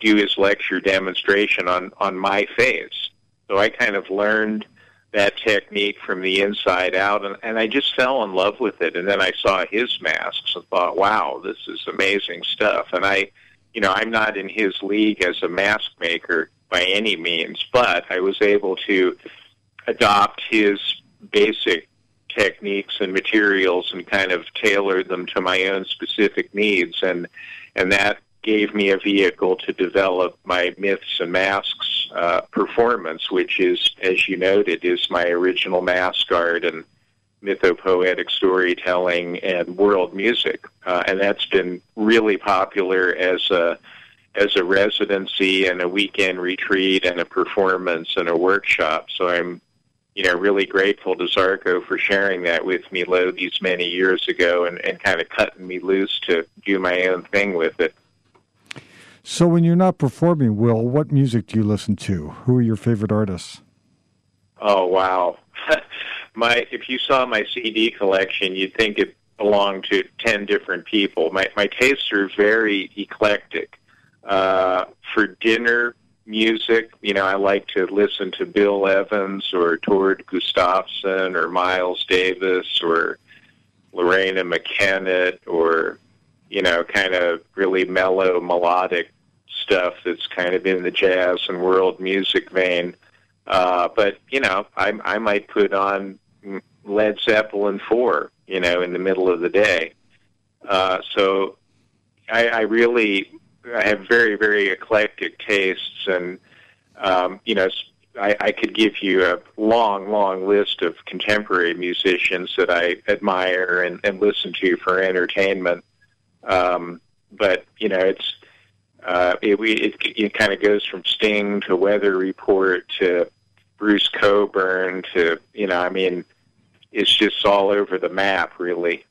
do his lecture demonstration on on my face. So I kind of learned that technique from the inside out and, and I just fell in love with it. And then I saw his masks and thought wow this is amazing stuff. And I you know, I'm not in his league as a mask maker by any means, but I was able to adopt his basic techniques and materials and kind of tailored them to my own specific needs and and that gave me a vehicle to develop my myths and masks uh, performance, which is, as you noted, is my original mask art and mythopoetic storytelling and world music, uh, and that's been really popular as a as a residency and a weekend retreat and a performance and a workshop. So I'm, you know, really grateful to Zarco for sharing that with me low these many years ago and, and kind of cutting me loose to do my own thing with it. So, when you're not performing, Will, what music do you listen to? Who are your favorite artists? Oh wow. my if you saw my CD collection, you'd think it belonged to ten different people. My my tastes are very eclectic. Uh, for dinner music, you know, I like to listen to Bill Evans or Tord Gustavsen or Miles Davis or Loreena McKennitt or you know, kind of really mellow melodic stuff that's kind of in the jazz and world music vein. Uh, but you know, I I might put on Led Zeppelin four, you know, in the middle of the day. Uh, so I, I really I have very very eclectic tastes, and um, you know, I, I could give you a long long list of contemporary musicians that I admire and, and listen to for entertainment. Um, but you know, it's uh, it, we, it, it kind of goes from Sting to Weather Report to Bruce Cockburn to you know, I mean, is just all over the map, really.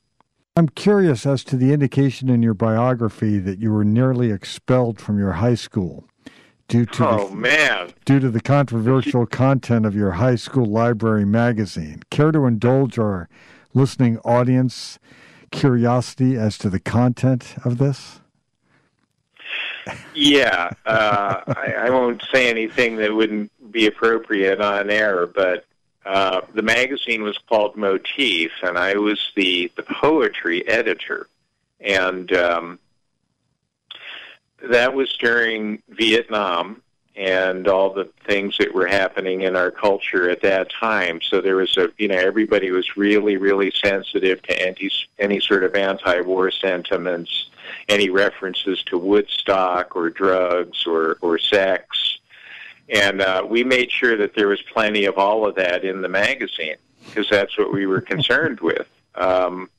I'm curious as to the indication in your biography that you were nearly expelled from your high school due to oh the, man due to the controversial content of your high school library magazine. Care to indulge our listening audience curiosity as to the content of this? Yeah, uh, I, I won't say anything that wouldn't be appropriate on air, but uh, the magazine was called Motif, and I was the the poetry editor, and um, that was during Vietnam and all the things that were happening in our culture at that time. So there was a, you know, everybody was really, really sensitive to anti, any sort of anti-war sentiments, any references to Woodstock or drugs or, or sex. And uh, we made sure that there was plenty of all of that in the magazine because that's what we were concerned with. Um,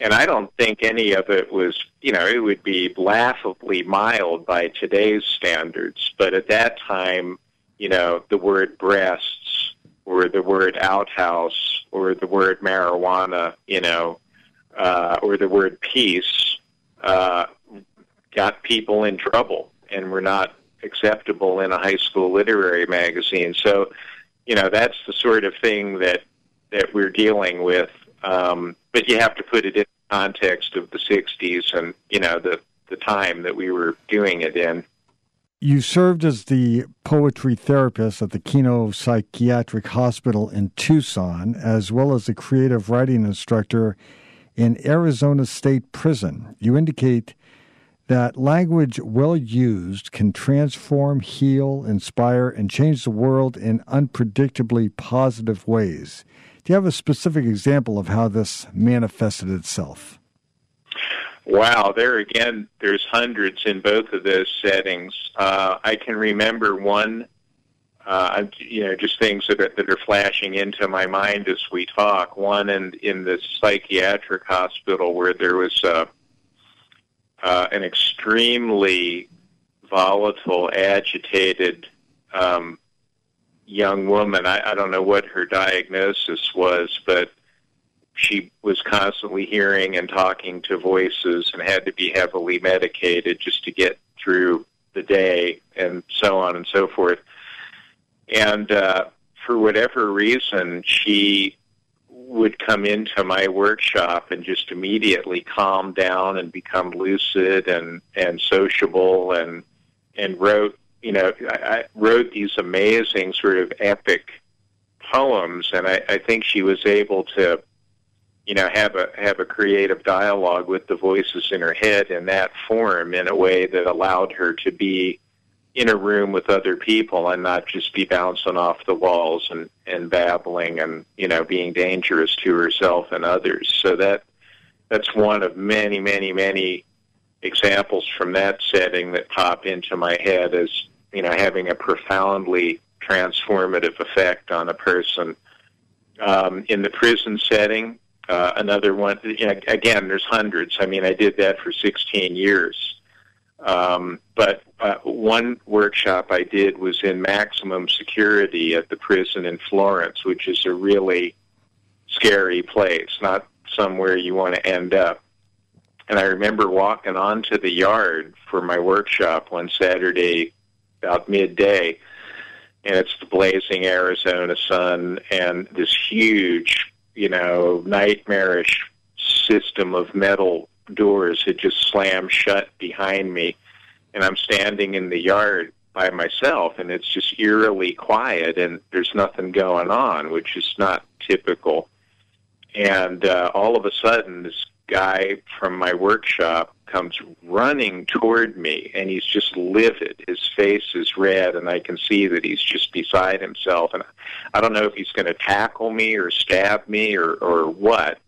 and I don't think any of it was, you know, it would be laughably mild by today's standards. But at that time, you know, the word breasts or the word outhouse or the word marijuana, you know, uh, or the word peace uh, got people in trouble and were not acceptable in a high school literary magazine. So, you know, that's the sort of thing that that we're dealing with. Um, but you have to put it in context of the 60s and, you know, the, the time that we were doing it in. You served as the poetry therapist at the Kino Psychiatric Hospital in Tucson, as well as the creative writing instructor in Arizona State Prison. You indicate that language well used can transform, heal, inspire, and change the world in unpredictably positive ways. Do you have a specific example of how this manifested itself? Wow, there again, there's hundreds in both of those settings. Uh, I can remember one, uh, you know, just things that are, that are flashing into my mind as we talk. One in in the psychiatric hospital where there was uh, uh, an extremely volatile, agitated um, young woman. I, I don't know what her diagnosis was, but she was constantly hearing and talking to voices and had to be heavily medicated just to get through the day and so on and so forth. And uh, for whatever reason, she would come into my workshop and just immediately calm down and become lucid and and sociable and and wrote you know, I, I wrote these amazing sort of epic poems, and I, I think she was able to, you know, have a have a creative dialogue with the voices in her head in that form in a way that allowed her to be in a room with other people and not just be bouncing off the walls and and babbling and you know being dangerous to herself and others. So that that's one of many, many, many examples from that setting that pop into my head as you know, having a profoundly transformative effect on a person. Um, in the prison setting, uh, another one, you know, again, there's hundreds. I mean, I did that for 16 years. Um, but uh, one workshop I did was in maximum security at the prison in Florence, which is a really scary place, not somewhere you want to end up. And I remember walking onto the yard for my workshop one Saturday about midday, and it's the blazing Arizona sun and this huge, you know, nightmarish system of metal doors had just slammed shut behind me, and I'm standing in the yard by myself, and it's just eerily quiet, and there's nothing going on, which is not typical. And uh, all of a sudden, this guy from my workshop comes running toward me and he's just livid. His face is red and I can see that he's just beside himself and I don't know if he's going to tackle me or stab me or or what.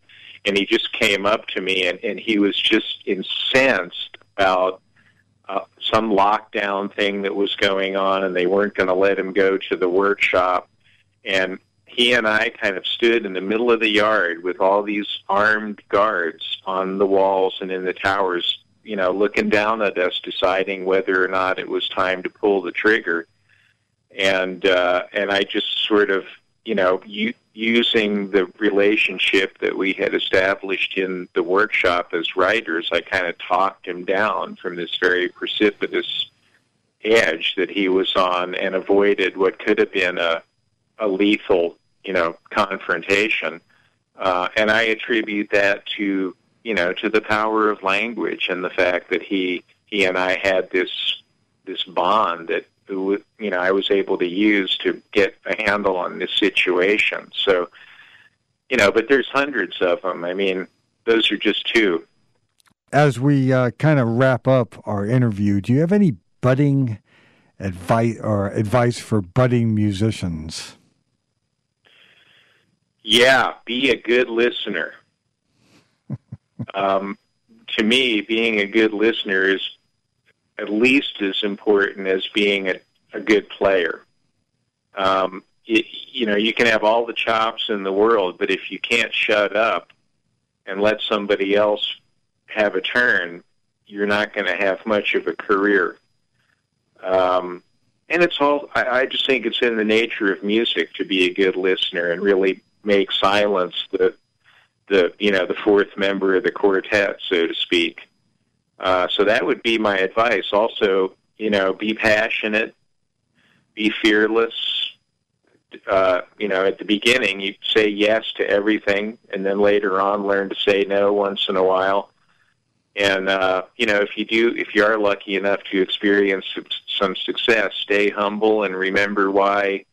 And he just came up to me and and he was just incensed about uh, some lockdown thing that was going on and they weren't going to let him go to the workshop and he and I kind of stood in the middle of the yard with all these armed guards on the walls and in the towers, you know, looking down at us, deciding whether or not it was time to pull the trigger. And uh, and I just sort of, you know, you using the relationship that we had established in the workshop as writers, I kind of talked him down from this very precipitous edge that he was on and avoided what could have been a, a lethal, you know, confrontation. Uh, and I attribute that to, you know, to the power of language and the fact that he he and I had this this bond that you know I was able to use to get a handle on this situation. So, you know, but there's hundreds of them. I mean, those are just two. As we uh, kind of wrap up our interview, do you have any budding advice or advice for budding musicians? Yeah, be a good listener. um, to me, being a good listener is at least as important as being a, a good player. Um, you, you know, you can have all the chops in the world, but if you can't shut up and let somebody else have a turn, you're not going to have much of a career. Um, and it's all, I, I just think it's in the nature of music to be a good listener and really make silence the, the, you know, the fourth member of the quartet, so to speak. Uh, so that would be my advice. Also, you know, be passionate, be fearless. Uh, you know, at the beginning, you say yes to everything, and then later on, learn to say no once in a while. And uh, you know, if you do, if you are lucky enough to experience some success, stay humble and remember why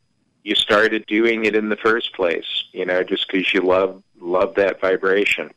you started doing it in the first place. You know, just because you love love that vibration.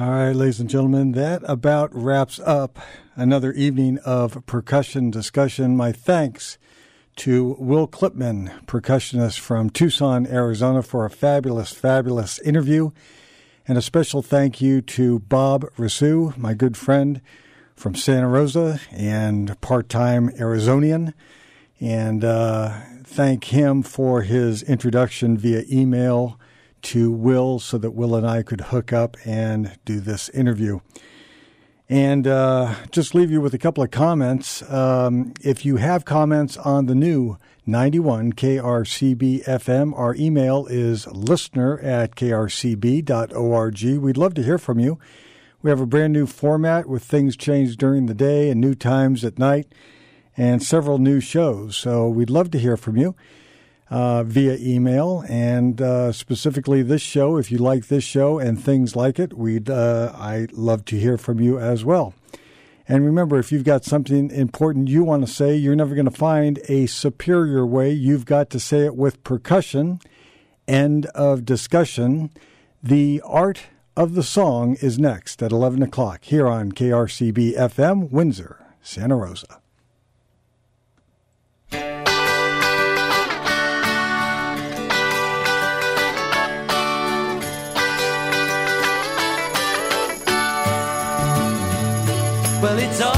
All right, ladies and gentlemen, that about wraps up another evening of percussion discussion. My thanks to Will Clipman, percussionist from Tucson, Arizona, for a fabulous, fabulous interview. And a special thank you to Bob Rasu, my good friend from Santa Rosa and part time Arizonian. And uh, thank him for his introduction via email to Will so that Will and I could hook up and do this interview. And uh, just leave you with a couple of comments. Um, if you have comments on the new 91 KRCB FM, our email is listener at krcb.org. We'd love to hear from you. We have a brand new format with things changed during the day and new times at night and several new shows. So we'd love to hear from you uh, via email and uh, specifically this show. If you like this show and things like it, we'd uh, I love to hear from you as well. And remember, if you've got something important you want to say, you're never going to find a superior way. You've got to say it with percussion. End of discussion. The art of the song is next at 11 o'clock here on KRCB FM, Windsor, Santa Rosa. Well, it's alright.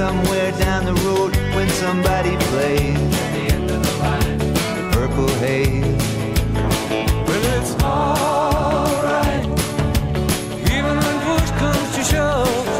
somewhere down the road when somebody plays the end of the line purple haze. Well, it's alright. Even when push comes to shove,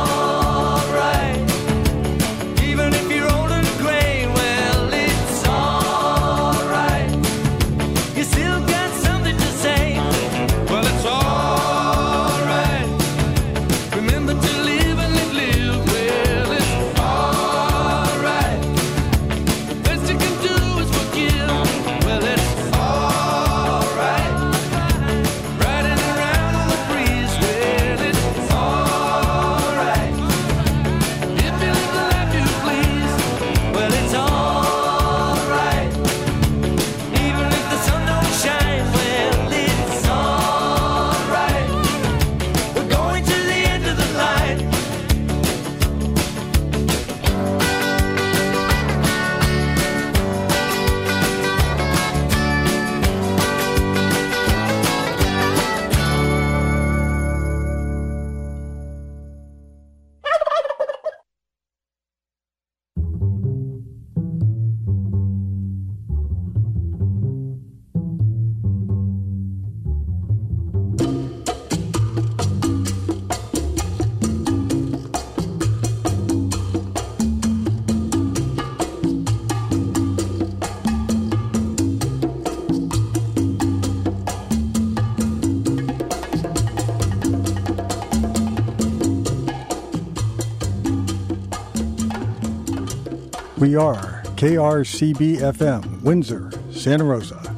Are KRCB FM, Windsor, Santa Rosa,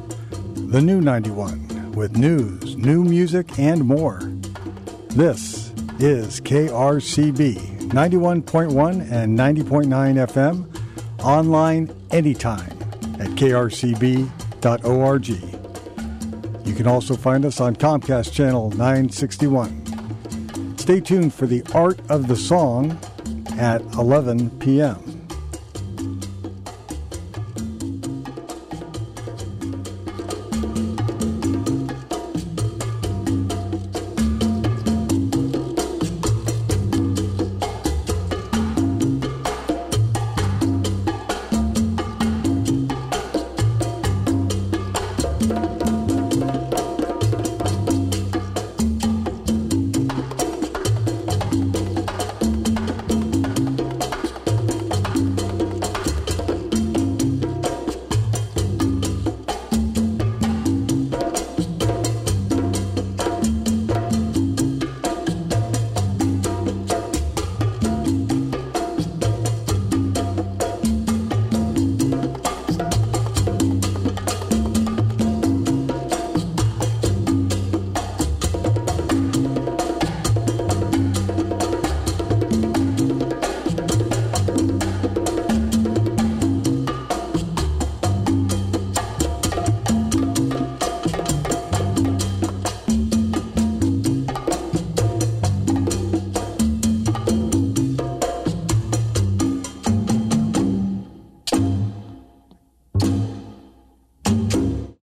the new 91, with news, new music, and more. This is KRCB 91.1 and 90.9 FM, online anytime at krcb.org. You can also find us on Comcast Channel 961. Stay tuned for the Art of the Song at 11 p.m.